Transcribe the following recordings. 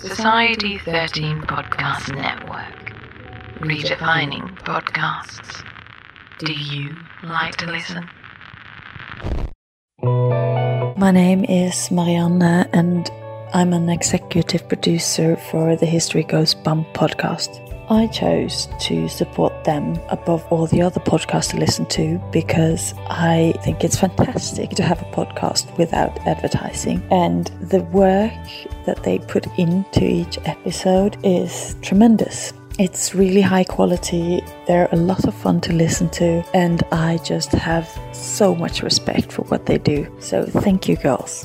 Society 13 Podcast Network. Redefining podcasts. Do you like to listen? My name is Marianne, and I'm an executive producer for the History Goes Bump podcast. I chose to support them above all the other podcasts to listen to because I think it's fantastic to have a podcast without advertising. And the work that they put into each episode is tremendous. It's really high quality. They're a lot of fun to listen to, and I just have so much respect for what they do. So, thank you, girls.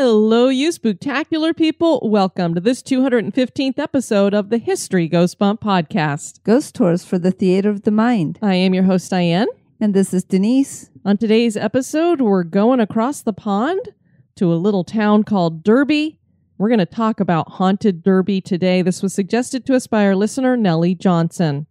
Hello, you spooktacular people. Welcome to this 215th episode of the History Goes Bump podcast. Ghost Tours for the Theater of the Mind. I am your host, Diane. And this is Denise. On today's episode, we're going across the pond to a little town called Derby. We're going to talk about Haunted Derby today. This was suggested to us by our listener, Nellie Johnson.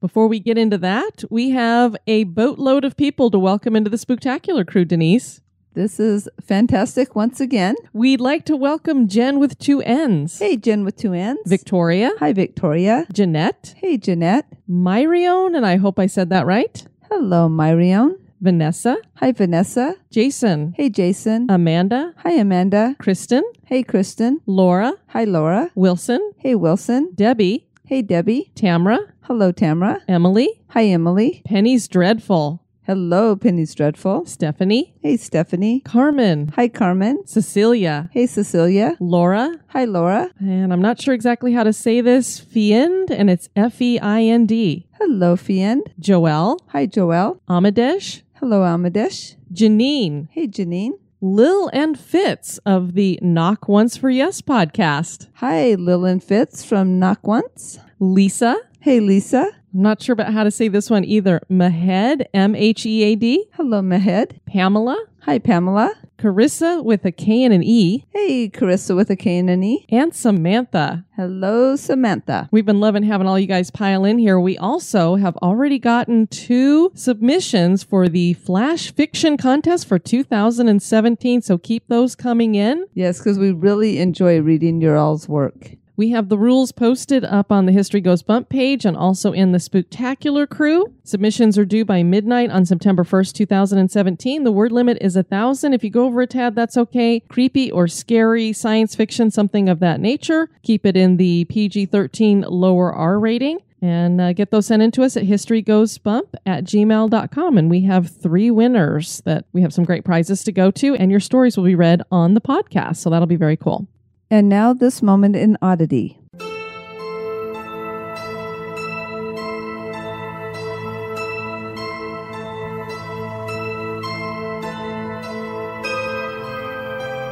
Before we get into that, we have a boatload of people to welcome into the spooktacular crew, Denise. This is fantastic once again. We'd like to welcome Jen with two N's. Hey, Jen with two N's. Victoria. Hi, Victoria. Jeanette. Hey, Jeanette. Myrione, and I hope I said that right. Hello, Myrione. Vanessa. Hi, Vanessa. Jason. Hey, Jason. Amanda. Hi, Amanda. Kristen. Hey, Kristen. Laura. Hi, Laura. Wilson. Hey, Wilson. Debbie. Hey, Debbie. Tamra. Hello, Tamra. Emily. Hi, Emily. Penny's Dreadful. Hello, Penny's Dreadful. Stephanie. Hey, Stephanie. Carmen. Hi, Carmen. Cecilia. Hey, Cecilia. Laura. Hi, Laura. And I'm not sure exactly how to say this. Fiend, and it's F E I N D. Hello, Fiend. Joelle. Hi, Joelle. Amadesh. Hello, Amadesh. Janine. Hey, Janine. Lil and Fitz of the Knock Once for Yes podcast. Hi, Lil and Fitz from Knock Once. Lisa. Hey, Lisa. I'm not sure about how to say this one either. Mahed, M H E A D. Hello, Mahed. Pamela. Hi, Pamela. Carissa with a K and an E. Hey, Carissa with a K and an E. And Samantha. Hello, Samantha. We've been loving having all you guys pile in here. We also have already gotten two submissions for the Flash Fiction Contest for 2017, so keep those coming in. Yes, because we really enjoy reading your all's work. We have the rules posted up on the History Goes Bump page and also in the Spooktacular crew. Submissions are due by midnight on September 1st, 2017. The word limit is a thousand. If you go over a tad, that's okay. Creepy or scary, science fiction, something of that nature. Keep it in the PG 13 lower R rating. And uh, get those sent in to us at historygoesbump at gmail.com. And we have three winners that we have some great prizes to go to, and your stories will be read on the podcast. So that'll be very cool. And now, this moment in oddity.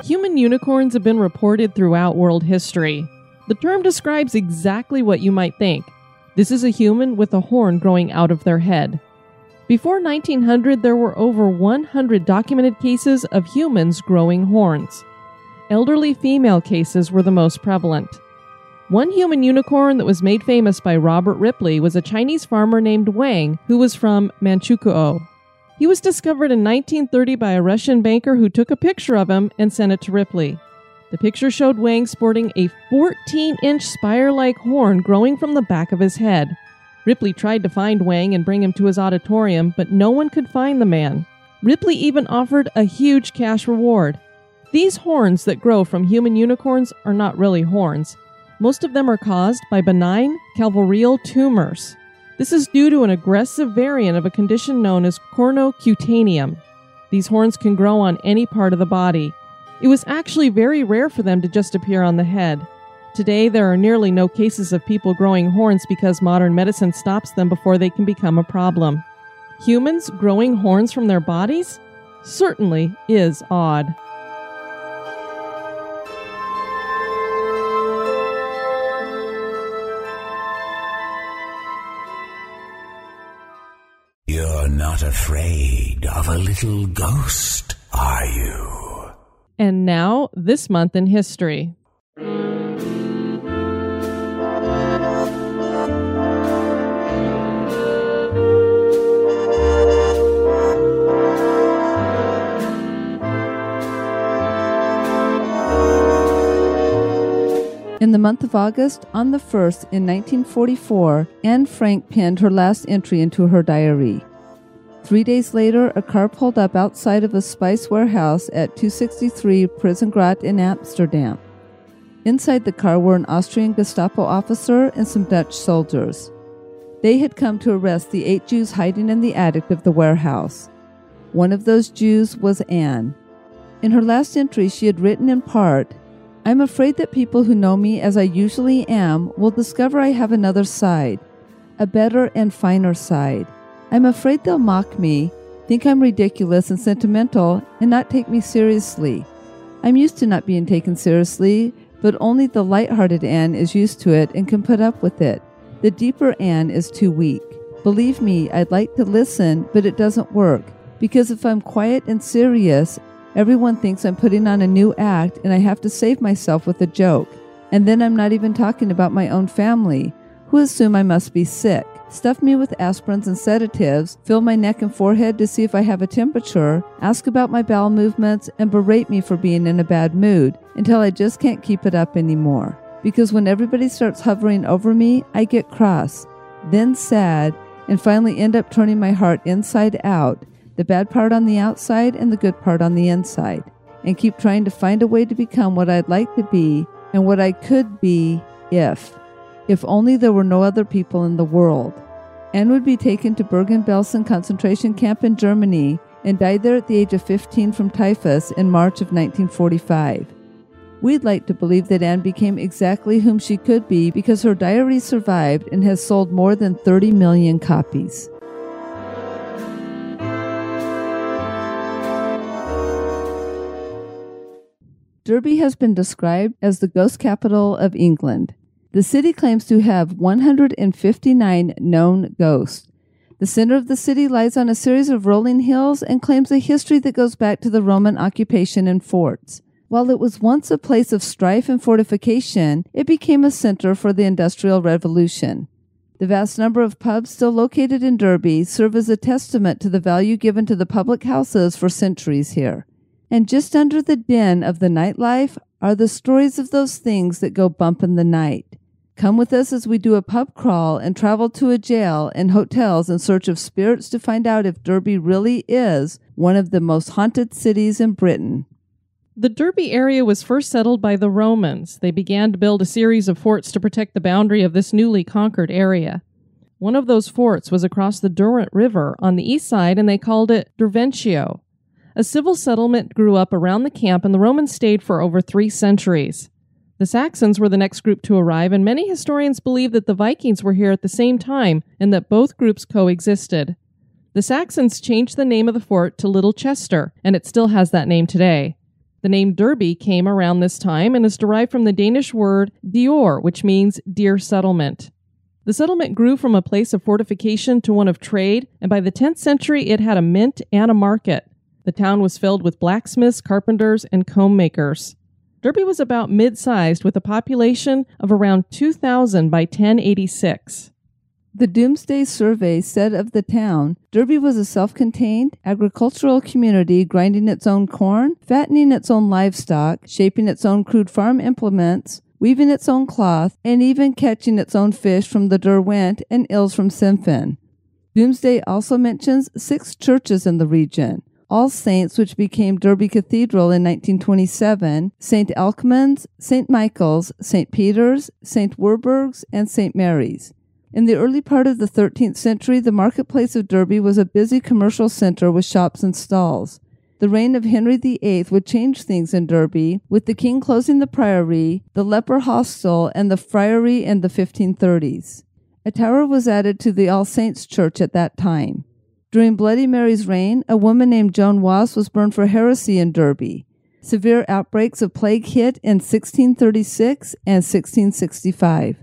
Human unicorns have been reported throughout world history. The term describes exactly what you might think. This is a human with a horn growing out of their head. Before 1900, there were over 100 documented cases of humans growing horns. Elderly female cases were the most prevalent. One human unicorn that was made famous by Robert Ripley was a Chinese farmer named Wang who was from Manchukuo. He was discovered in 1930 by a Russian banker who took a picture of him and sent it to Ripley. The picture showed Wang sporting a 14 inch spire like horn growing from the back of his head. Ripley tried to find Wang and bring him to his auditorium, but no one could find the man. Ripley even offered a huge cash reward. These horns that grow from human unicorns are not really horns. Most of them are caused by benign calvarial tumors. This is due to an aggressive variant of a condition known as cornu cutaneum. These horns can grow on any part of the body. It was actually very rare for them to just appear on the head. Today, there are nearly no cases of people growing horns because modern medicine stops them before they can become a problem. Humans growing horns from their bodies? Certainly is odd. You're not afraid of a little ghost, are you? And now, this month in history. In the month of August, on the 1st in 1944, Anne Frank penned her last entry into her diary. Three days later, a car pulled up outside of a spice warehouse at 263 Prinsengracht in Amsterdam. Inside the car were an Austrian Gestapo officer and some Dutch soldiers. They had come to arrest the eight Jews hiding in the attic of the warehouse. One of those Jews was Anne. In her last entry, she had written in part, I'm afraid that people who know me as I usually am will discover I have another side, a better and finer side. I'm afraid they'll mock me, think I'm ridiculous and sentimental, and not take me seriously. I'm used to not being taken seriously, but only the light-hearted Anne is used to it and can put up with it. The deeper Anne is too weak. Believe me, I'd like to listen, but it doesn't work, because if I'm quiet and serious, Everyone thinks I'm putting on a new act and I have to save myself with a joke. And then I'm not even talking about my own family, who assume I must be sick. Stuff me with aspirins and sedatives, fill my neck and forehead to see if I have a temperature, ask about my bowel movements, and berate me for being in a bad mood until I just can't keep it up anymore. Because when everybody starts hovering over me, I get cross, then sad, and finally end up turning my heart inside out the bad part on the outside and the good part on the inside, and keep trying to find a way to become what I'd like to be and what I could be if. If only there were no other people in the world. Anne would be taken to Bergen-Belsen concentration camp in Germany and died there at the age of 15 from typhus in March of 1945. We'd like to believe that Anne became exactly whom she could be because her diary survived and has sold more than 30 million copies. Derby has been described as the ghost capital of England. The city claims to have 159 known ghosts. The center of the city lies on a series of rolling hills and claims a history that goes back to the Roman occupation and forts. While it was once a place of strife and fortification, it became a center for the Industrial Revolution. The vast number of pubs still located in Derby serve as a testament to the value given to the public houses for centuries here. And just under the din of the nightlife are the stories of those things that go bump in the night. Come with us as we do a pub crawl and travel to a jail and hotels in search of spirits to find out if Derby really is one of the most haunted cities in Britain. The Derby area was first settled by the Romans. They began to build a series of forts to protect the boundary of this newly conquered area. One of those forts was across the Derwent River on the east side, and they called it Derventio. A civil settlement grew up around the camp, and the Romans stayed for over three centuries. The Saxons were the next group to arrive, and many historians believe that the Vikings were here at the same time and that both groups coexisted. The Saxons changed the name of the fort to Little Chester, and it still has that name today. The name Derby came around this time and is derived from the Danish word dior, which means deer settlement. The settlement grew from a place of fortification to one of trade, and by the 10th century it had a mint and a market. The town was filled with blacksmiths, carpenters, and comb makers. Derby was about mid sized with a population of around 2,000 by 1086. The Domesday Survey said of the town Derby was a self contained agricultural community grinding its own corn, fattening its own livestock, shaping its own crude farm implements, weaving its own cloth, and even catching its own fish from the Derwent and ills from Sinfin. Domesday also mentions six churches in the region All Saints, which became Derby Cathedral in 1927, St. Alkmund's, St. Michael's, St. Peter's, St. Werburgh's, and St. Mary's. In the early part of the 13th century, the marketplace of Derby was a busy commercial center with shops and stalls. The reign of Henry VIII would change things in Derby, with the king closing the priory, the leper hostel, and the friary in the 1530s. A tower was added to the All Saints Church at that time. During Bloody Mary's reign, a woman named Joan Waste was burned for heresy in Derby. Severe outbreaks of plague hit in 1636 and 1665.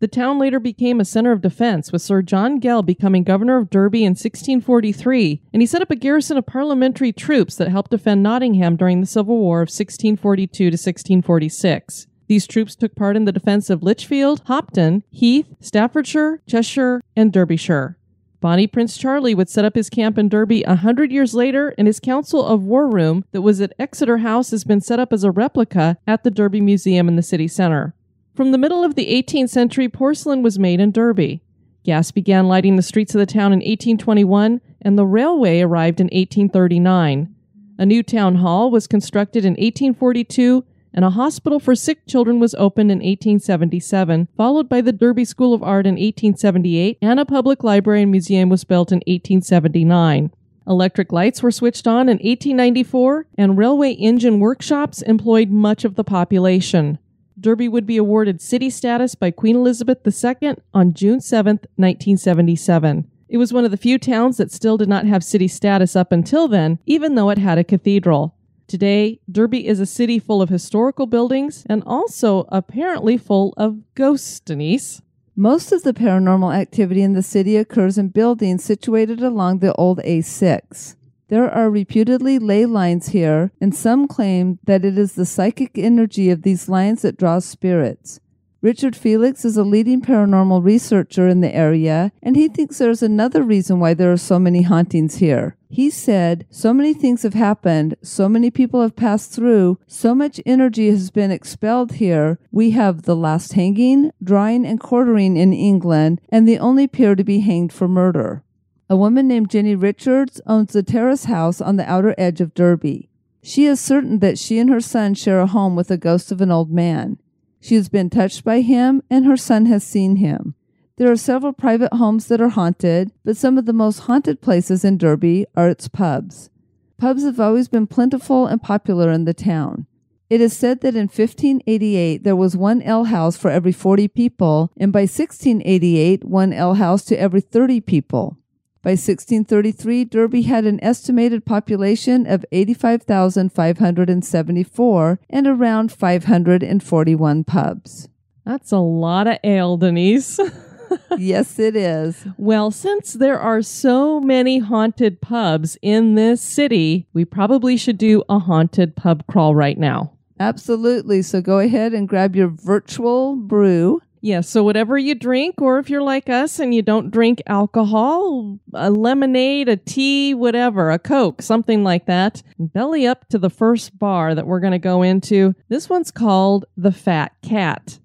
The town later became a center of defense, with Sir John Gell becoming governor of Derby in 1643, and he set up a garrison of parliamentary troops that helped defend Nottingham during the Civil War of 1642 to 1646. These troops took part in the defense of Lichfield, Hopton, Heath, Staffordshire, Cheshire, and Derbyshire. Bonnie Prince Charlie would set up his camp in Derby a hundred years later, and his council of war room that was at Exeter House has been set up as a replica at the Derby Museum in the city center. From the middle of the 18th century, porcelain was made in Derby. Gas began lighting the streets of the town in 1821, and the railway arrived in 1839. A new town hall was constructed in 1842, and a hospital for sick children was opened in 1877, followed by the Derby School of Art in 1878, and a public library and museum was built in 1879. Electric lights were switched on in 1894, and railway engine workshops employed much of the population. Derby would be awarded city status by Queen Elizabeth II on June 7, 1977. It was one of the few towns that still did not have city status up until then, even though it had a cathedral. Today, Derby is a city full of historical buildings and also apparently full of ghosts, Denise. Most of the paranormal activity in the city occurs in buildings situated along the old A6. There are reputedly ley lines here, and some claim that it is the psychic energy of these lines that draws spirits. Richard Felix is a leading paranormal researcher in the area, and he thinks there's another reason why there are so many hauntings here. He said, So many things have happened, so many people have passed through, so much energy has been expelled here. We have the last hanging, drawing, and quartering in England, and the only peer to be hanged for murder. A woman named Jenny Richards owns the terrace house on the outer edge of Derby. She is certain that she and her son share a home with the ghost of an old man. She has been touched by him, and her son has seen him. There are several private homes that are haunted, but some of the most haunted places in Derby are its pubs. Pubs have always been plentiful and popular in the town. It is said that in 1588 there was one alehouse for every 40 people, and by 1688 one alehouse to every 30 people. By 1633, Derby had an estimated population of 85,574 and around 541 pubs. That's a lot of ale, Denise. yes, it is. Well, since there are so many haunted pubs in this city, we probably should do a haunted pub crawl right now. Absolutely. So go ahead and grab your virtual brew yeah, so whatever you drink, or if you're like us and you don't drink alcohol, a lemonade, a tea, whatever, a Coke, something like that, belly up to the first bar that we're going to go into. This one's called the Fat Cat.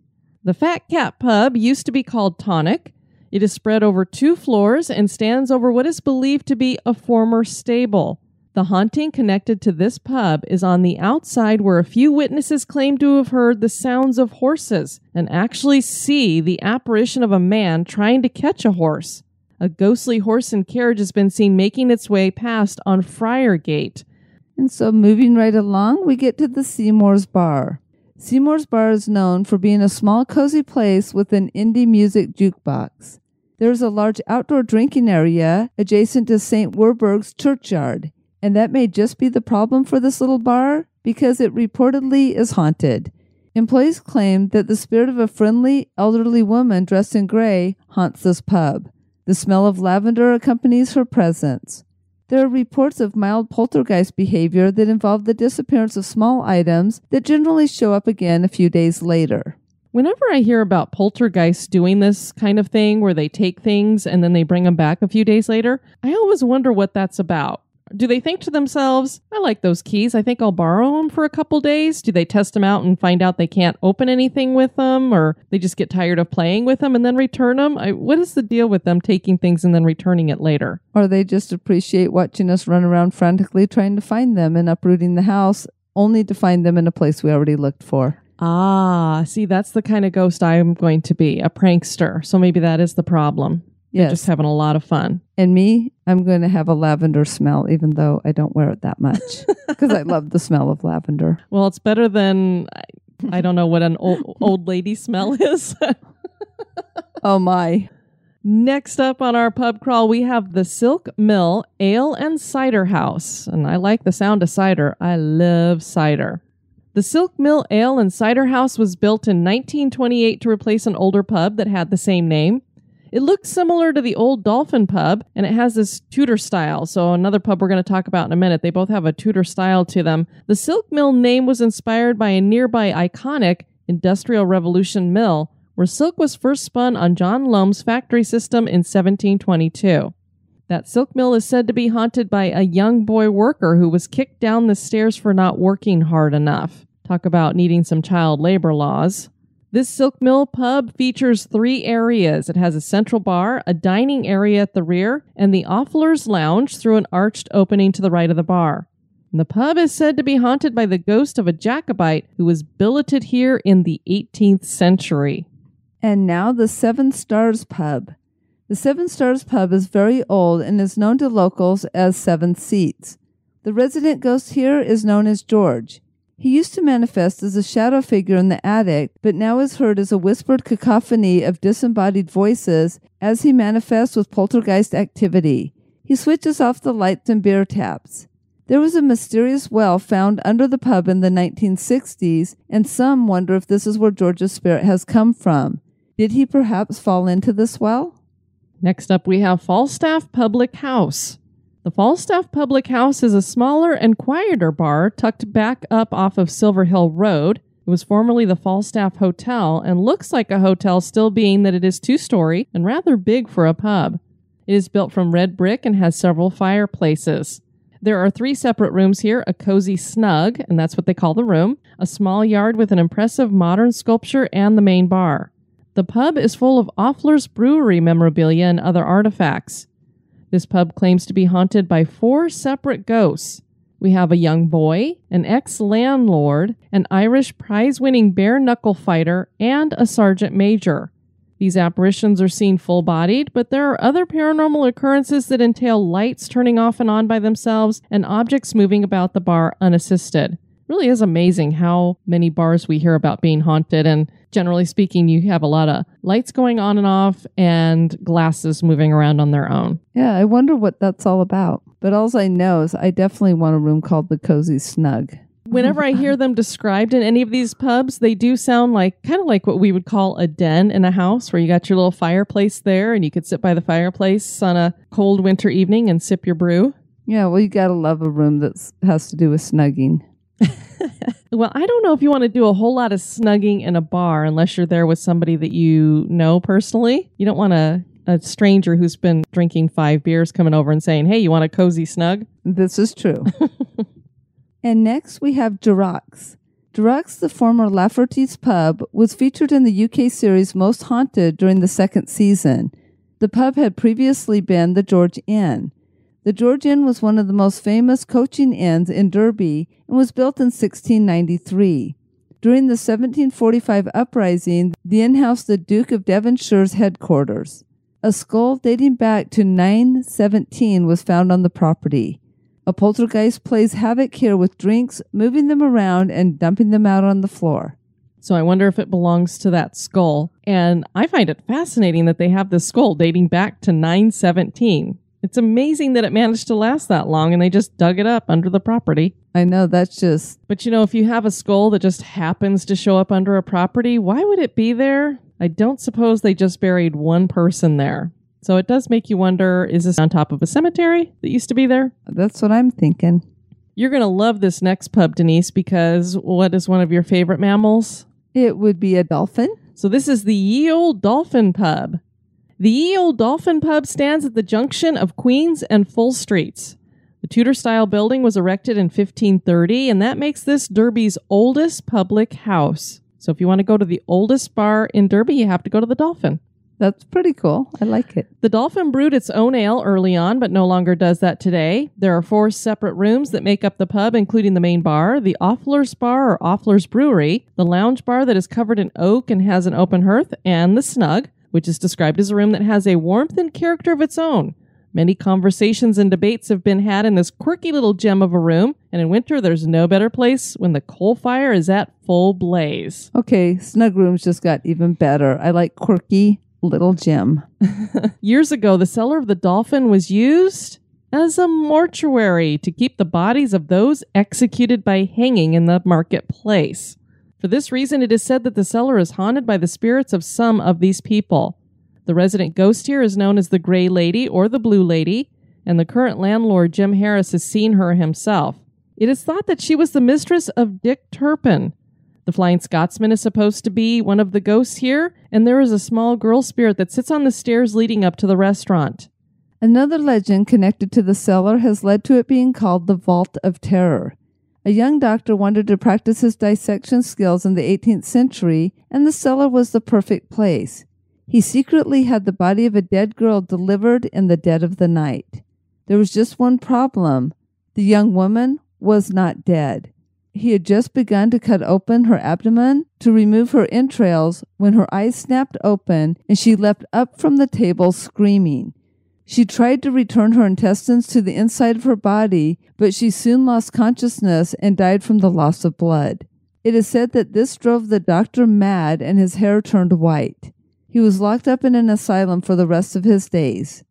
The Fat Cat Pub used to be called Tonic. It is spread over two floors and stands over what is believed to be a former stable. The haunting connected to this pub is on the outside where a few witnesses claim to have heard the sounds of horses and actually see the apparition of a man trying to catch a horse. A ghostly horse and carriage has been seen making its way past on Friargate. And so, moving right along, we get to the Seymour's Bar. Seymour's Bar is known for being a small, cozy place with an indie music jukebox. There is a large outdoor drinking area adjacent to St. Werburgh's churchyard. And that may just be the problem for this little bar because it reportedly is haunted. Employees claim that the spirit of a friendly, elderly woman dressed in gray haunts this pub. The smell of lavender accompanies her presence. There are reports of mild poltergeist behavior that involve the disappearance of small items that generally show up again a few days later. Whenever I hear about poltergeists doing this kind of thing where they take things and then they bring them back a few days later, I always wonder what that's about Do they think to themselves, I like those keys. I think I'll borrow them for a couple days? Do they test them out and find out they can't open anything with them or they just get tired of playing with them and then return them? I, what is the deal with them taking things and then returning it later? Or they just appreciate watching us run around frantically trying to find them and uprooting the house only to find them in a place we already looked for. Ah, see, that's the kind of ghost I'm going to be a prankster. So maybe that is the problem. Yes. just having a lot of fun. And me, I'm going to have a lavender smell, even though I don't wear it that much because I love the smell of lavender. Well, it's better than, I, I don't know what an old, old lady smell is. Oh my. Next up on our pub crawl, we have the Silk Mill Ale and Cider House. And I like the sound of cider. I love cider. The Silk Mill Ale and Cider House was built in 1928 to replace an older pub that had the same name. It looks similar to the old Dolphin pub, and it has this Tudor style. So, another pub we're going to talk about in a minute. They both have a Tudor style to them. The Silk Mill name was inspired by a nearby iconic Industrial Revolution mill, where silk was first spun on John Lombe's factory system in 1722. That silk mill is said to be haunted by a young boy worker who was kicked down the stairs for not working hard enough. Talk about needing some child labor laws. This Silk Mill pub features three areas. It has a central bar, a dining area at the rear, and the Offiler's Lounge through an arched opening to the right of the bar. And the pub is said to be haunted by the ghost of a Jacobite who was billeted here in the 18th century. And now the Seven Stars Pub. The Seven Stars Pub is very old and is known to locals as Seven Seats. The resident ghost here is known as George. He used to manifest as a shadow figure in the attic, but now is heard as a whispered cacophony of disembodied voices as he manifests with poltergeist activity. He switches off the lights and beer taps. There was a mysterious well found under the pub in the 1960s, and some wonder if this is where George's spirit has come from. Did he perhaps fall into this well? Next up, we have Falstaff Public House. The Falstaff Public House is a smaller and quieter bar tucked back up off of Silver Hill Road. It was formerly the Falstaff Hotel and looks like a hotel, still being that it is two story and rather big for a pub. It is built from red brick and has several fireplaces. There are three separate rooms here a cozy snug, and that's what they call the room, a small yard with an impressive modern sculpture, and the main bar. The pub is full of Offiler's Brewery memorabilia and other artifacts. This pub claims to be haunted by four separate ghosts. We have a young boy, an ex landlord, an Irish prize winning bare knuckle fighter, and a sergeant major. These apparitions are seen full bodied, but there are other paranormal occurrences that entail lights turning off and on by themselves and objects moving about the bar unassisted. Really is amazing how many bars we hear about being haunted, and generally speaking, you have a lot of lights going on and off and glasses moving around on their own. Yeah, I wonder what that's all about. But all I know is I definitely want a room called the Cozy Snug. Whenever I hear them described in any of these pubs, they do sound like kind of like what we would call a den in a house where you got your little fireplace there and you could sit by the fireplace on a cold winter evening and sip your brew. Yeah, well, you gotta love a room that has to do with snugging. Well, I don't know if you want to do a whole lot of snugging in a bar unless you're there with somebody that you know personally. You don't want a, a stranger who's been drinking five beers coming over and saying, Hey, you want a cozy snug? This is true. and next we have Durox. Durox, the former Lafferty's pub, was featured in the UK series Most Haunted during the second season. The pub had previously been the George Inn. The George Inn was one of the most famous coaching inns in Derby and was built in 1693. During the 1745 uprising, the inn housed the Duke of Devonshire's headquarters. A skull dating back to 917 was found on the property. A poltergeist plays havoc here with drinks, moving them around and dumping them out on the floor. So I wonder if it belongs to that skull. And I find it fascinating that they have this skull dating back to 917. It's amazing that it managed to last that long and they just dug it up under the property. I know that's just But you know, if you have a skull that just happens to show up under a property, why would it be there? I don't suppose they just buried one person there. So it does make you wonder is this on top of a cemetery that used to be there? that's what I'm thinking. You're going to love this next pub, Denise, because what is one of your favorite mammals? It would be a dolphin. So this is the Ye Old Dolphin Pub. The Ye Old Dolphin Pub stands at the junction of Queens and Full Streets. The Tudor style building was erected in 1530, and that makes this Derby's oldest public house. So if you want to go to the oldest bar in Derby, you have to go to the Dolphin. That's pretty cool. I like it. The Dolphin brewed its own ale early on, but no longer does that today. There are four separate rooms that make up the pub, including the main bar, the Offiler's Bar or Offiler's Brewery, the lounge bar that is covered in oak and has an open hearth, and the Snug, which is described as a room that has a warmth and character of its own. Many conversations and debates have been had in this quirky little gem of a room, and in winter there's no better place when the coal fire is at full blaze. Okay, snug rooms just got even better. I like quirky little gem. Years ago, the cellar of the Dolphin was used as a mortuary to keep the bodies of those executed by hanging in the marketplace. For this reason, it is said that the cellar is haunted by the spirits of some of these people. The resident ghost here is known as the Gray Lady or the Blue Lady, and the current landlord, Jim Harris, has seen her himself. It is thought that she was the mistress of Dick Turpin. The Flying Scotsman is supposed to be one of the ghosts here, and there is a small girl spirit that sits on the stairs leading up to the restaurant. Another legend connected to the cellar has led to it being called the Vault of Terror. A young doctor wanted to practice his dissection skills in the 18th century, and the cellar was the perfect place. He secretly had the body of a dead girl delivered in the dead of the night. There was just one problem the young woman was not dead. He had just begun to cut open her abdomen to remove her entrails when her eyes snapped open and she leapt up from the table screaming. She tried to return her intestines to the inside of her body, but she soon lost consciousness and died from the loss of blood. It is said that this drove the doctor mad and his hair turned white. He was locked up in an asylum for the rest of his days.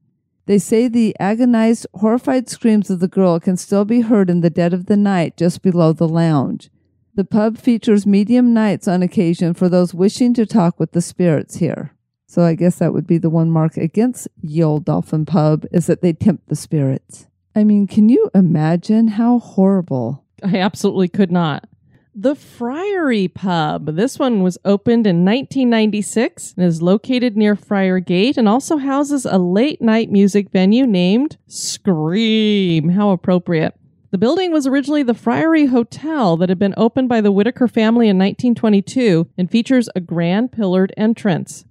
They say the agonized, horrified screams of the girl can still be heard in the dead of the night just below the lounge. The pub features medium nights on occasion for those wishing to talk with the spirits here. So I guess that would be the one mark against Ye Old Dolphin Pub is that they tempt the spirits. I mean, can you imagine how horrible? I absolutely could not. The Friary Pub. This one was opened in 1996 and is located near Friar Gate and also houses a late night music venue named Scream. How appropriate. The building was originally the Friary Hotel that had been opened by the Whitaker family in 1922 and features a grand pillared entrance.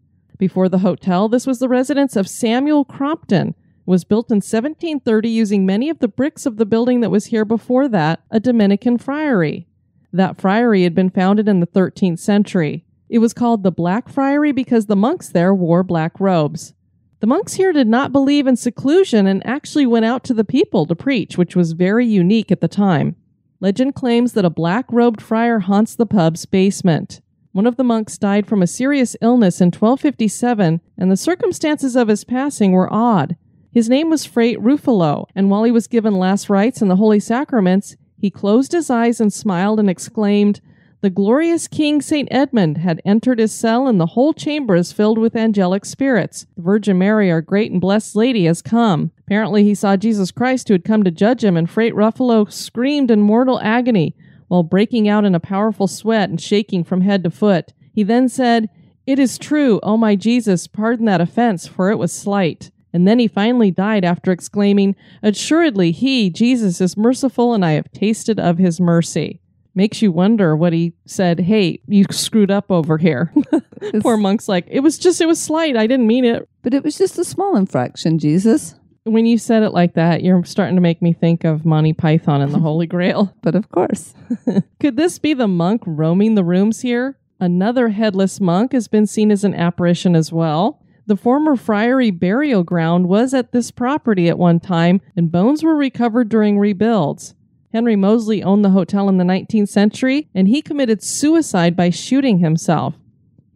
Before the hotel, this was the residence of Samuel Crompton. It was built in 1730 using many of the bricks of the building that was here before that, a Dominican friary. That friary had been founded in the 13th century. It was called the Black Friary because the monks there wore black robes. The monks here did not believe in seclusion and actually went out to the people to preach, which was very unique at the time. Legend claims that a black robed friar haunts the pub's basement. One of the monks died from a serious illness in 1257, and the circumstances of his passing were odd. His name was Fray Ruffalo, and while he was given last rites and the holy sacraments, he closed his eyes and smiled and exclaimed, The glorious King St. Edmund had entered his cell, and the whole chamber is filled with angelic spirits. The Virgin Mary, our great and blessed Lady, has come. Apparently, he saw Jesus Christ who had come to judge him, and Fray Ruffalo screamed in mortal agony while breaking out in a powerful sweat and shaking from head to foot. He then said, It is true, O my Jesus, pardon that offense, for it was slight. And then he finally died after exclaiming, Assuredly, he, Jesus, is merciful, and I have tasted of his mercy. Makes you wonder what he said, Hey, you screwed up over here. Poor monk's like, It was just, it was slight. I didn't mean it. But it was just a small infraction, Jesus. When you said it like that, you're starting to make me think of Monty Python and the Holy Grail. But of course. Could this be the monk roaming the rooms here? Another headless monk has been seen as an apparition as well. The former friary burial ground was at this property at one time, and bones were recovered during rebuilds. Henry Mosley owned the hotel in the 19th century, and he committed suicide by shooting himself.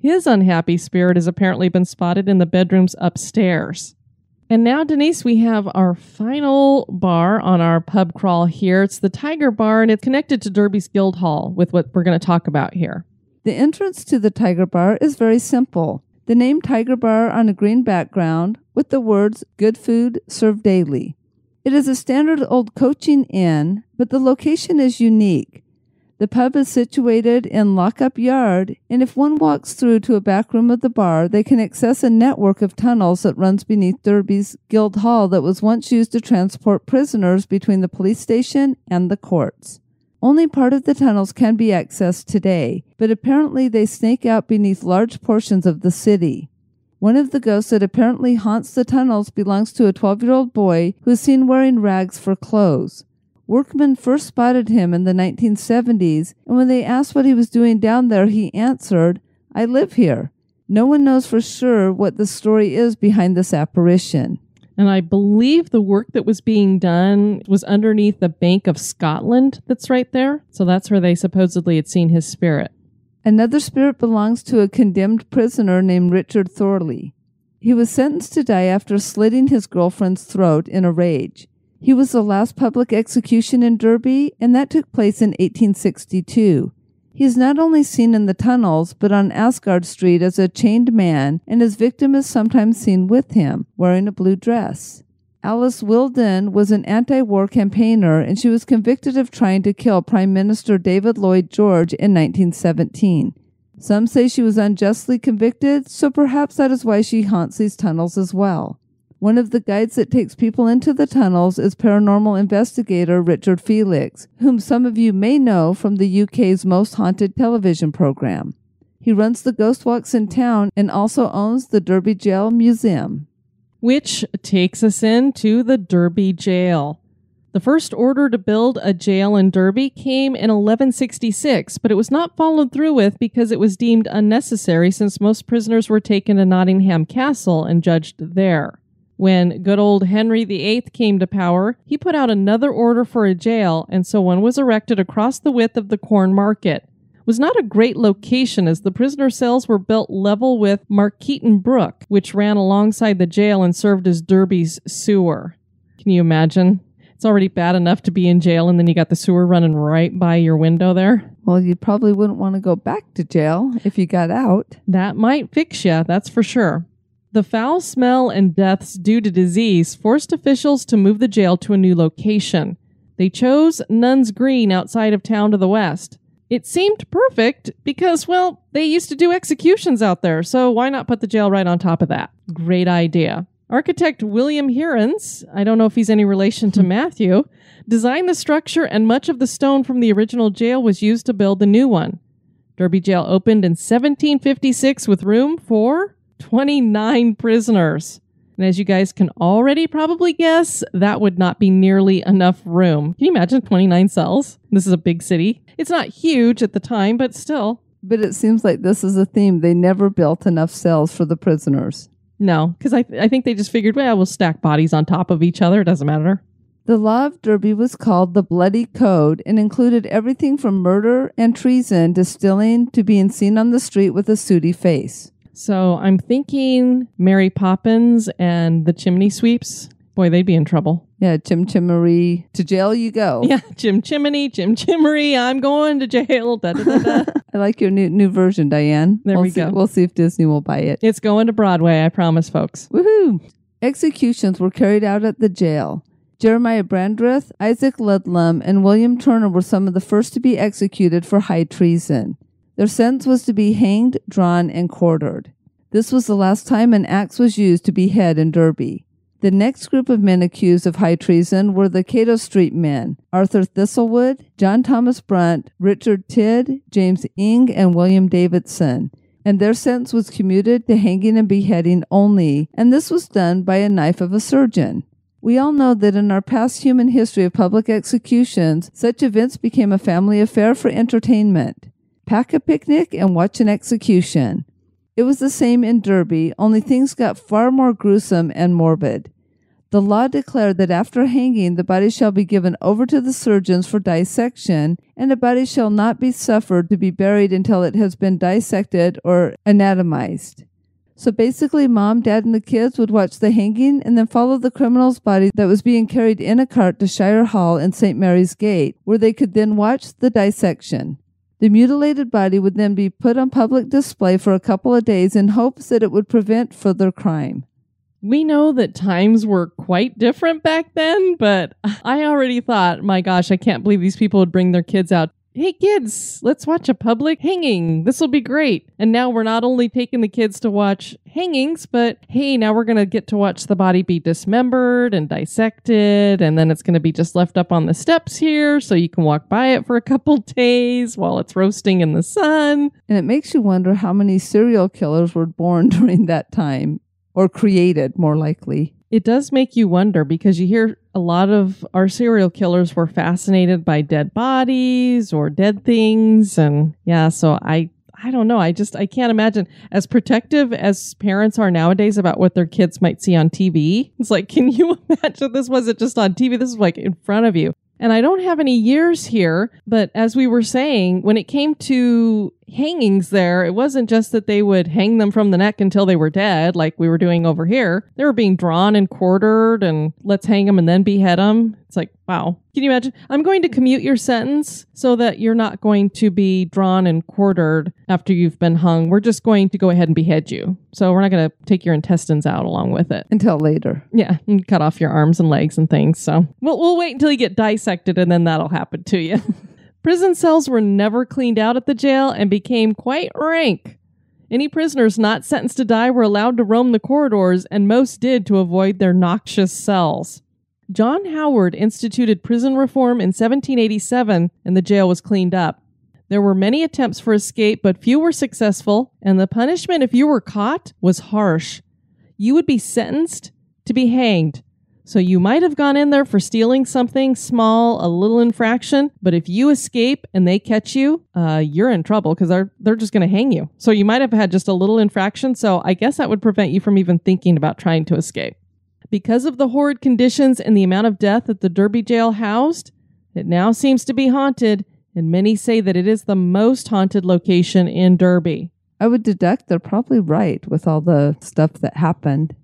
His unhappy spirit has apparently been spotted in the bedrooms upstairs. And now, Denise, we have our final bar on our pub crawl here. It's the Tiger Bar, and it's connected to Derby's Guild Hall with what we're going to talk about here. The entrance to the Tiger Bar is very simple. The name Tiger Bar on a green background with the words Good Food Served Daily. It is a standard old coaching inn, but the location is unique. The pub is situated in Lockup Yard, and if one walks through to a back room of the bar, they can access a network of tunnels that runs beneath Derby's Guild Hall that was once used to transport prisoners between the police station and the courts. Only part of the tunnels can be accessed today, but apparently they snake out beneath large portions of the city. One of the ghosts that apparently haunts the tunnels belongs to a 12 year old boy who is seen wearing rags for clothes. Workmen first spotted him in the 1970s, and when they asked what he was doing down there, he answered, I live here. No one knows for sure what the story is behind this apparition. And I believe the work that was being done was underneath the Bank of Scotland that's right there. So that's where they supposedly had seen his spirit. Another spirit belongs to a condemned prisoner named Richard Thorley. He was sentenced to die after slitting his girlfriend's throat in a rage. He was the last public execution in Derby, and that took place in 1862. He is not only seen in the tunnels, but on Agard Street as a chained man, and his victim is sometimes seen with him, wearing a blue dress. Alice Wheeldon was an anti war campaigner, and she was convicted of trying to kill Prime Minister David Lloyd George in 1917. Some say she was unjustly convicted, so perhaps that is why she haunts these tunnels as well. One of the guides that takes people into the tunnels is paranormal investigator Richard Felix, whom some of you may know from the UK's Most Haunted television program. He runs the ghost walks in town and also owns the Derby Jail Museum. Which takes us into the Derby Jail. The first order to build a jail in Derby came in 1166, but it was not followed through with because it was deemed unnecessary since most prisoners were taken to Nottingham Castle and judged there. When good old Henry VIII came to power, he put out another order for a jail, and so one was erected across the width of the Corn Market. It was not a great location as the prisoner cells were built level with Markeaton Brook, which ran alongside the jail and served as Derby's sewer. Can you imagine? It's already bad enough to be in jail, and then you got the sewer running right by your window there. Well, you probably wouldn't want to go back to jail if you got out. That might fix you, that's for sure. The foul smell and deaths due to disease forced officials to move the jail to a new location. They chose Nuns Green outside of town to the west. It seemed perfect because, well, they used to do executions out there, so why not put the jail right on top of that? Great idea. Architect William Heerens, I don't know if he's any relation to hmm. Matthew, designed the structure, and much of the stone from the original jail was used to build the new one. Derby Jail opened in 1756 with room for 29 prisoners. And as you guys can already probably guess, that would not be nearly enough room. Can you imagine 29 cells? This is a big city. It's not huge at the time, but still. But it seems like this is a theme. They never built enough cells for the prisoners. No, because I, th- I think they just figured, well, we'll stack bodies on top of each other. It doesn't matter. The law of Derby was called the Bloody Code and included everything from murder and treason to stealing to being seen on the street with a sooty face. So I'm thinking Mary Poppins and the chimney sweeps. Boy, they'd be in trouble. Yeah, Chim Chimmery. To jail you go. Yeah, Jim Chimney, Jim Chimmery, I'm going to jail. Da, da, da. I like your new new version, Diane. There we'll we see, go. We'll see if Disney will buy it. it's going to Broadway, I promise, folks. Woohoo! Executions were carried out at the jail. Jeremiah Brandreth, Isaac Ludlam, and William Turner were some of the first to be executed for high treason. Their sentence was to be hanged, drawn, and quartered. This was the last time an axe was used to behead in Derby. The next group of men accused of high treason were the Cato Street men Arthur Thistlewood, John Thomas Brunt, Richard Tidd, James Ing, and William Davidson. And their sentence was commuted to hanging and beheading only, and this was done by a knife of a surgeon. We all know that in our past human history of public executions, such events became a family affair for entertainment. Pack a picnic and watch an execution. It was the same in Derby, only things got far more gruesome and morbid. The law declared that after hanging, the body shall be given over to the surgeons for dissection, and a body shall not be suffered to be buried until it has been dissected or anatomized. So basically, mom, dad, and the kids would watch the hanging and then follow the criminal's body that was being carried in a cart to Shire Hall in St. Mary's Gate, where they could then watch the dissection. The mutilated body would then be put on public display for a couple of days in hopes that it would prevent further crime. We know that times were quite different back then, but I already thought, my gosh, I can't believe these people would bring their kids out. Hey kids, let's watch a public hanging. This will be great. And now we're not only taking the kids to watch hangings, but hey, now we're going to get to watch the body be dismembered and dissected. And then it's going to be just left up on the steps here so you can walk by it for a couple days while it's roasting in the sun. And it makes you wonder how many serial killers were born during that time or created, more likely. It does make you wonder because you hear a lot of our serial killers were fascinated by dead bodies or dead things. And yeah, so I I don't know. I just I can't imagine as protective as parents are nowadays about what their kids might see on TV. It's like, can you imagine this wasn't just on TV? This is like in front of you. And I don't have any years here, but as we were saying, when it came to hangings there, it wasn't just that they would hang them from the neck until they were dead, like we were doing over here. They were being drawn and quartered, and let's hang them and then behead them. It's like, wow. Can you imagine? I'm going to commute your sentence so that you're not going to be drawn and quartered after you've been hung. We're just going to go ahead and behead you. So we're not going to take your intestines out along with it. Until later. Yeah, and cut off your arms and legs and things. So we'll, we'll wait until you get dissected and then that'll happen to you. Prison cells were never cleaned out at the jail and became quite rank. Any prisoners not sentenced to die were allowed to roam the corridors, and most did to avoid their noxious cells. John Howard instituted prison reform in 1787, and the jail was cleaned up. There were many attempts for escape, but few were successful, and the punishment if you were caught was harsh. You would be sentenced to be hanged. So you might have gone in there for stealing something small, a little infraction, but if you escape and they catch you, uh, you're in trouble because they're they're just going to hang you. So you might have had just a little infraction. So I guess that would prevent you from even thinking about trying to escape. Because of the horrid conditions and the amount of death that the Derby jail housed, it now seems to be haunted, and many say that it is the most haunted location in Derby. I would deduct they're probably right with all the stuff that happened.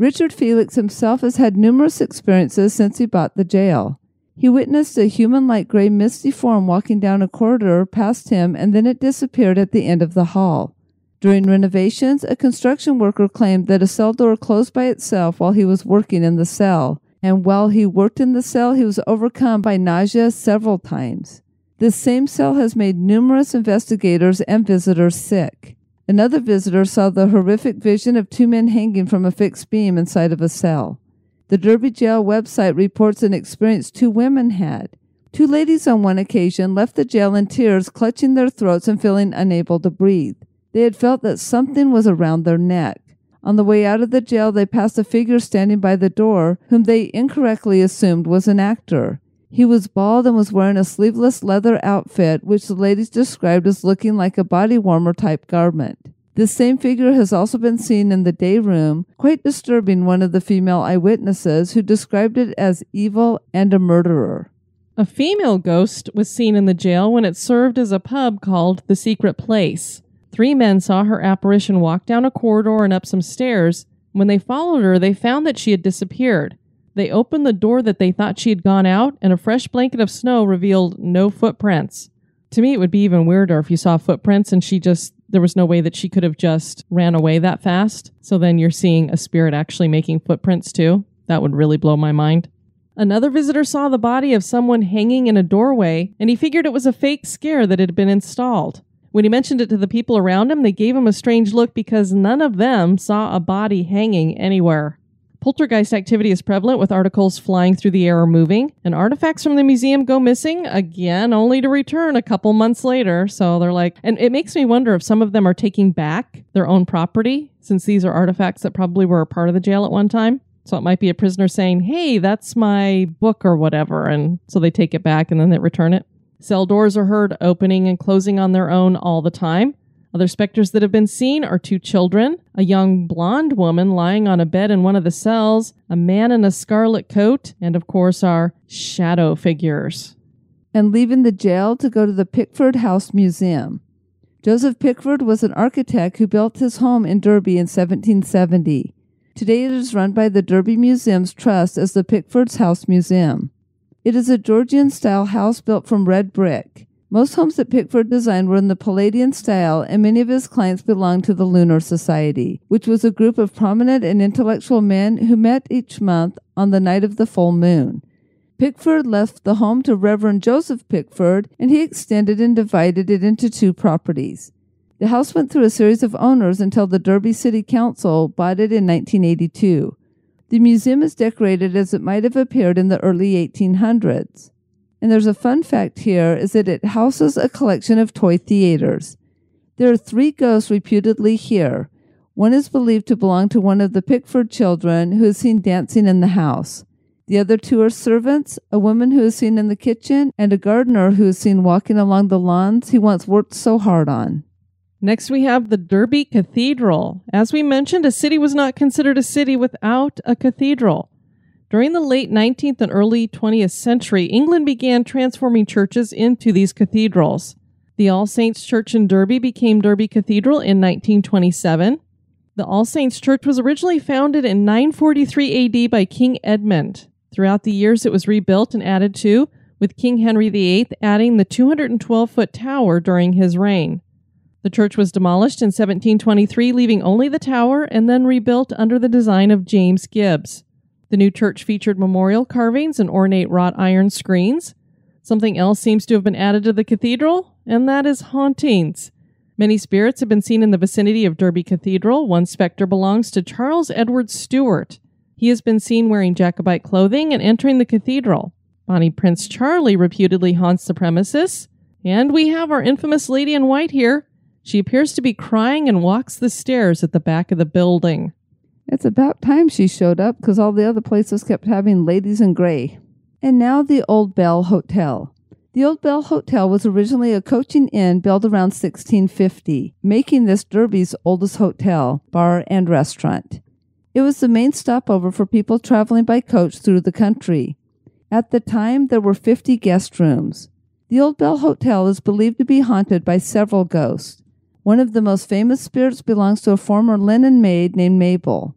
Richard Felix himself has had numerous experiences since he bought the jail. He witnessed a human like gray misty form walking down a corridor past him, and then it disappeared at the end of the hall. During renovations, a construction worker claimed that a cell door closed by itself while he was working in the cell, and while he worked in the cell, he was overcome by nausea several times. This same cell has made numerous investigators and visitors sick. Another visitor saw the horrific vision of two men hanging from a fixed beam inside of a cell. The Derby Jail website reports an experience two women had. Two ladies on one occasion left the jail in tears, clutching their throats and feeling unable to breathe. They had felt that something was around their neck. On the way out of the jail, they passed a figure standing by the door, whom they incorrectly assumed was an actor. He was bald and was wearing a sleeveless leather outfit, which the ladies described as looking like a body warmer type garment. This same figure has also been seen in the day room, quite disturbing one of the female eyewitnesses who described it as evil and a murderer. A female ghost was seen in the jail when it served as a pub called The Secret Place. Three men saw her apparition walk down a corridor and up some stairs. When they followed her, they found that she had disappeared. They opened the door that they thought she had gone out, and a fresh blanket of snow revealed no footprints. To me, it would be even weirder if you saw footprints and she just, there was no way that she could have just ran away that fast. So then you're seeing a spirit actually making footprints too. That would really blow my mind. Another visitor saw the body of someone hanging in a doorway, and he figured it was a fake scare that had been installed. When he mentioned it to the people around him, they gave him a strange look because none of them saw a body hanging anywhere. Poltergeist activity is prevalent with articles flying through the air or moving, and artifacts from the museum go missing again, only to return a couple months later. So they're like, and it makes me wonder if some of them are taking back their own property, since these are artifacts that probably were a part of the jail at one time. So it might be a prisoner saying, hey, that's my book or whatever. And so they take it back and then they return it. Cell doors are heard opening and closing on their own all the time. Other specters that have been seen are two children, a young blonde woman lying on a bed in one of the cells, a man in a scarlet coat, and of course our shadow figures. And leaving the jail to go to the Pickford House Museum. Joseph Pickford was an architect who built his home in Derby in 1770. Today it is run by the Derby Museums Trust as the Pickford's House Museum. It is a Georgian style house built from red brick. Most homes that Pickford designed were in the Palladian style, and many of his clients belonged to the Lunar Society, which was a group of prominent and intellectual men who met each month on the night of the full moon. Pickford left the home to Reverend Joseph Pickford, and he extended and divided it into two properties. The house went through a series of owners until the Derby City Council bought it in 1982. The museum is decorated as it might have appeared in the early 1800s. And there's a fun fact here is that it houses a collection of toy theaters. There are three ghosts reputedly here. One is believed to belong to one of the Pickford children who is seen dancing in the house. The other two are servants, a woman who is seen in the kitchen, and a gardener who is seen walking along the lawns he once worked so hard on. Next, we have the Derby Cathedral. As we mentioned, a city was not considered a city without a cathedral. During the late 19th and early 20th century, England began transforming churches into these cathedrals. The All Saints Church in Derby became Derby Cathedral in 1927. The All Saints Church was originally founded in 943 AD by King Edmund. Throughout the years, it was rebuilt and added to, with King Henry VIII adding the 212 foot tower during his reign. The church was demolished in 1723, leaving only the tower, and then rebuilt under the design of James Gibbs. The new church featured memorial carvings and ornate wrought iron screens. Something else seems to have been added to the cathedral, and that is hauntings. Many spirits have been seen in the vicinity of Derby Cathedral. One specter belongs to Charles Edward Stuart. He has been seen wearing Jacobite clothing and entering the cathedral. Bonnie Prince Charlie reputedly haunts the premises. And we have our infamous lady in white here. She appears to be crying and walks the stairs at the back of the building. It's about time she showed up because all the other places kept having ladies in gray. And now the Old Bell Hotel. The Old Bell Hotel was originally a coaching inn built around 1650, making this Derby's oldest hotel, bar, and restaurant. It was the main stopover for people traveling by coach through the country. At the time, there were 50 guest rooms. The Old Bell Hotel is believed to be haunted by several ghosts. One of the most famous spirits belongs to a former linen maid named Mabel.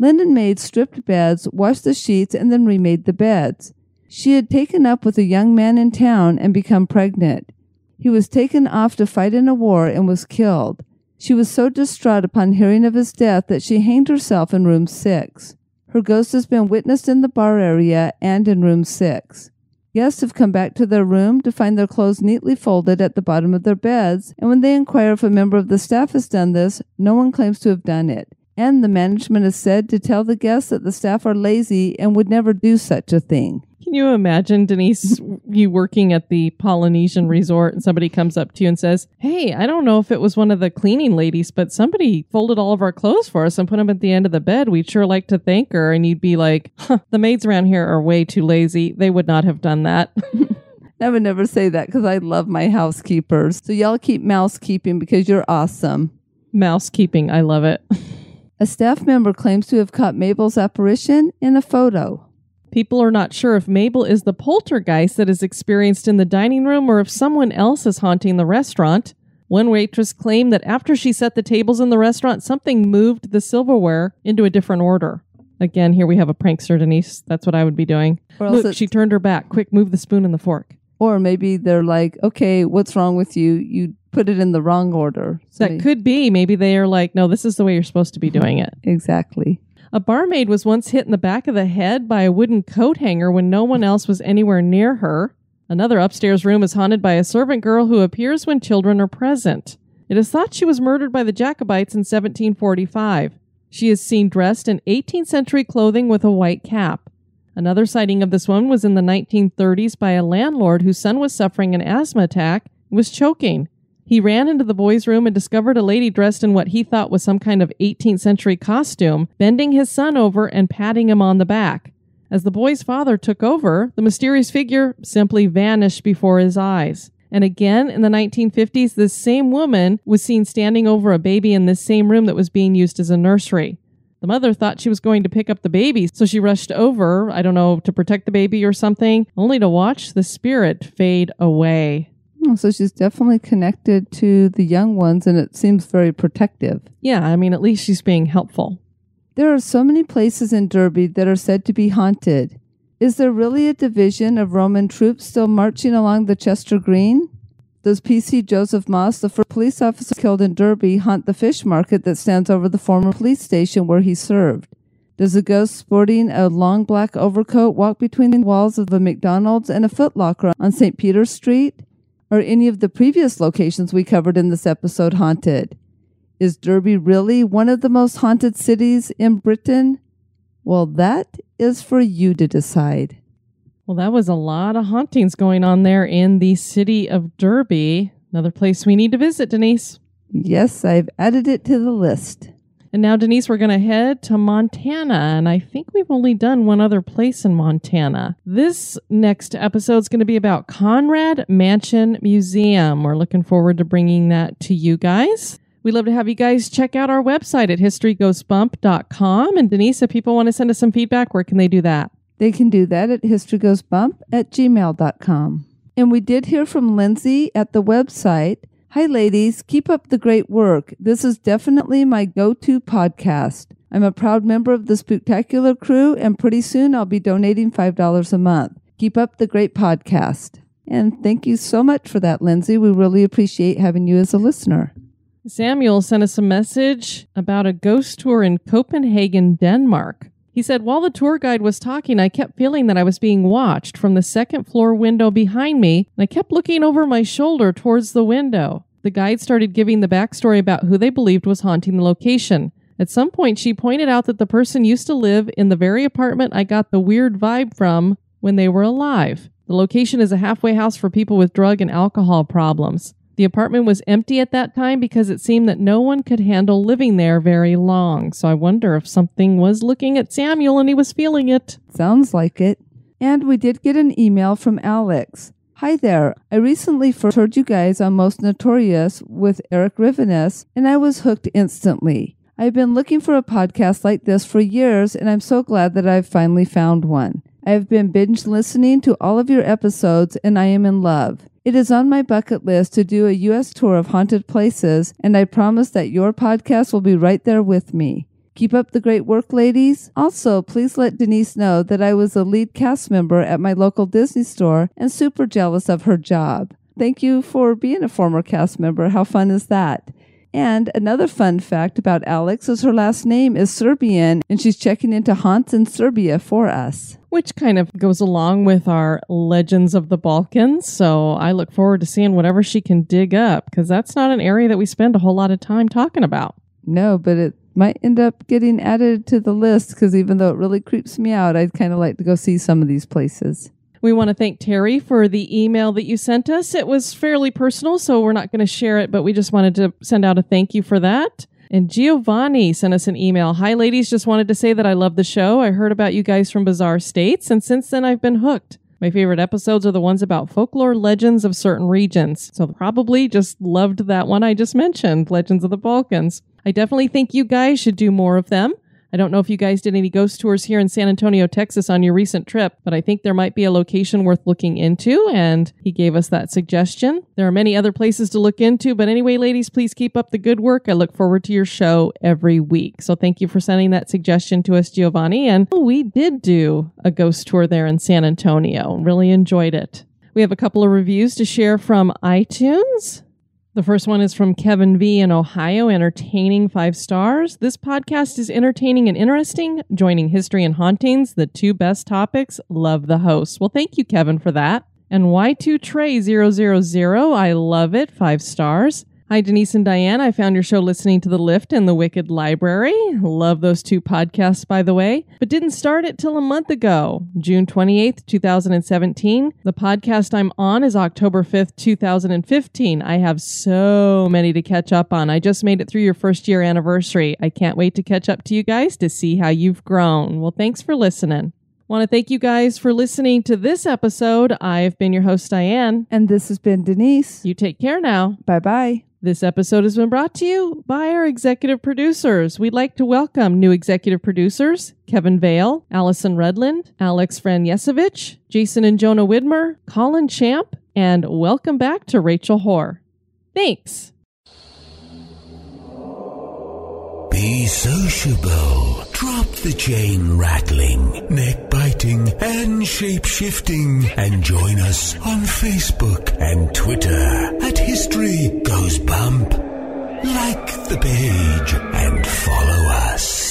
Linen maids stripped beds, washed the sheets, and then remade the beds. She had taken up with a young man in town and become pregnant. He was taken off to fight in a war and was killed. She was so distraught upon hearing of his death that she hanged herself in room six. Her ghost has been witnessed in the bar area and in room six. Guests have come back to their room to find their clothes neatly folded at the bottom of their beds, and when they inquire if a member of the staff has done this, no one claims to have done it and the management is said to tell the guests that the staff are lazy and would never do such a thing. Can you imagine, Denise, you working at the Polynesian resort and somebody comes up to you and says, Hey, I don't know if it was one of the cleaning ladies, but somebody folded all of our clothes for us and put them at the end of the bed. We'd sure like to thank her. And you'd be like, huh, The maids around here are way too lazy. They would not have done that. I would never say that because I love my housekeepers. So y'all keep mousekeeping because you're awesome. Mousekeeping, I love it. A staff member claims to have caught Mabel's apparition in a photo. People are not sure if Mabel is the poltergeist that is experienced in the dining room or if someone else is haunting the restaurant. One waitress claimed that after she set the tables in the restaurant, something moved the silverware into a different order. Again, here we have a prankster, Denise. That's what I would be doing. Look, she turned her back. Quick, move the spoon and the fork. Or maybe they're like, okay, what's wrong with you? You put it in the wrong order. So that could be. Maybe they are like, no, this is the way you're supposed to be doing it. Exactly. A barmaid was once hit in the back of the head by a wooden coat hanger when no one else was anywhere near her. Another upstairs room is haunted by a servant girl who appears when children are present. It is thought she was murdered by the Jacobites in 1745. She is seen dressed in 18th century clothing with a white cap. Another sighting of this woman was in the 1930s by a landlord whose son was suffering an asthma attack and was choking. He ran into the boys' room and discovered a lady dressed in what he thought was some kind of 18th century costume, bending his son over and patting him on the back. As the boy's father took over, the mysterious figure simply vanished before his eyes. And again, in the 1950s, this same woman was seen standing over a baby in this same room that was being used as a nursery. The mother thought she was going to pick up the baby, so she rushed over, I don't know, to protect the baby or something, only to watch the spirit fade away. Oh, so she's definitely connected to the young ones, and it seems very protective. Yeah, I mean, at least she's being helpful. There are so many places in Derby that are said to be haunted. Is there really a division of Roman troops still marching along the Chester Green? Does PC Joseph Moss, the first police officer killed in Derby, haunt the fish market that stands over the former police station where he served? Does a ghost sporting a long black overcoat walk between the walls of a McDonald's and a Foot Locker on St. Peter's Street? Are any of the previous locations we covered in this episode haunted? Is Derby really one of the most haunted cities in Britain? Well, that is for you to decide. Well, that was a lot of hauntings going on there in the city of Derby. Another place we need to visit, Denise. Yes, I've added it to the list. And now, Denise, we're going to head to Montana. And I think we've only done one other place in Montana. This next episode is going to be about Conrad Mansion Museum. We're looking forward to bringing that to you guys. We'd love to have you guys check out our website at historygoesbump.com. And Denise, if people want to send us some feedback, where can they do that? They can do that at historygoesbump at gmail.com. And we did hear from Lindsay at the website Hi, ladies. Keep up the great work. This is definitely my go to podcast. I'm a proud member of the Spooktacular crew, and pretty soon I'll be donating $5 a month. Keep up the great podcast. And thank you so much for that, Lindsay. We really appreciate having you as a listener. Samuel sent us a message about a ghost tour in Copenhagen, Denmark. He said, While the tour guide was talking, I kept feeling that I was being watched from the second floor window behind me, and I kept looking over my shoulder towards the window. The guide started giving the backstory about who they believed was haunting the location. At some point, she pointed out that the person used to live in the very apartment I got the weird vibe from when they were alive. The location is a halfway house for people with drug and alcohol problems. The apartment was empty at that time because it seemed that no one could handle living there very long. So I wonder if something was looking at Samuel and he was feeling it. Sounds like it. And we did get an email from Alex. Hi there. I recently first heard you guys on Most Notorious with Erik Rivenes, and I was hooked instantly. I've been looking for a podcast like this for years, and I'm so glad that I've finally found one. I have been binge listening to all of your episodes, and I am in love. It is on my bucket list to do a U.S. tour of haunted places, and I promise that your podcast will be right there with me. Keep up the great work, ladies. Also, please let Denise know that I was a lead cast member at my local Disney store and super jealous of her job. Thank you for being a former cast member. How fun is that? And another fun fact about Alex is her last name is Serbian, and she's checking into haunts in Serbia for us. Which kind of goes along with our Legends of the Balkans. So I look forward to seeing whatever she can dig up because that's not an area that we spend a whole lot of time talking about. No, but it might end up getting added to the list because even though it really creeps me out, I'd kind of like to go see some of these places. We want to thank Terry for the email that you sent us. It was fairly personal, so we're not going to share it, but we just wanted to send out a thank you for that. And Giovanni sent us an email. Hi, ladies. Just wanted to say that I love the show. I heard about you guys from Bizarre States, and since then I've been hooked. My favorite episodes are the ones about folklore legends of certain regions. So probably just loved that one I just mentioned, Legends of the Balkans. I definitely think you guys should do more of them. I don't know if you guys did any ghost tours here in San Antonio, Texas on your recent trip, but I think there might be a location worth looking into, and he gave us that suggestion. There are many other places to look into, but anyway, ladies, please keep up the good work. I look forward to your show every week. So thank you for sending that suggestion to us, Giovanni. And we did do a ghost tour there in San Antonio. Really enjoyed it. We have a couple of reviews to share from iTunes. The first one is from Kevin V in Ohio, entertaining five stars. This podcast is entertaining and interesting, joining history and hauntings, the two best topics. Love the host. Well, thank you, Kevin, for that. And Y2 Trey 000, I love it, five stars. Hi, Denise and Diane. I found your show listening to The Lift and The Wicked Library. Love those two podcasts, by the way, but didn't start it till a month ago, June 28th, 2017. The podcast I'm on is October 5th, 2015. I have so many to catch up on. I just made it through your first year anniversary. I can't wait to catch up to you guys to see how you've grown. Well, thanks for listening. Want to thank you guys for listening to this episode. I've been your host, Diane. And this has been Denise. You take care now. Bye bye. This episode has been brought to you by our executive producers. We'd like to welcome new executive producers Kevin Vale, Allison Redland, Alex Franyesevich, Jason and Jonah Widmer, Colin Champ, and welcome back to Rachel Hoare. Thanks. Be sociable. Drop the chain rattling, neck biting, and shape shifting, and join us on Facebook and Twitter at History Goes Bump. Like the page and follow us.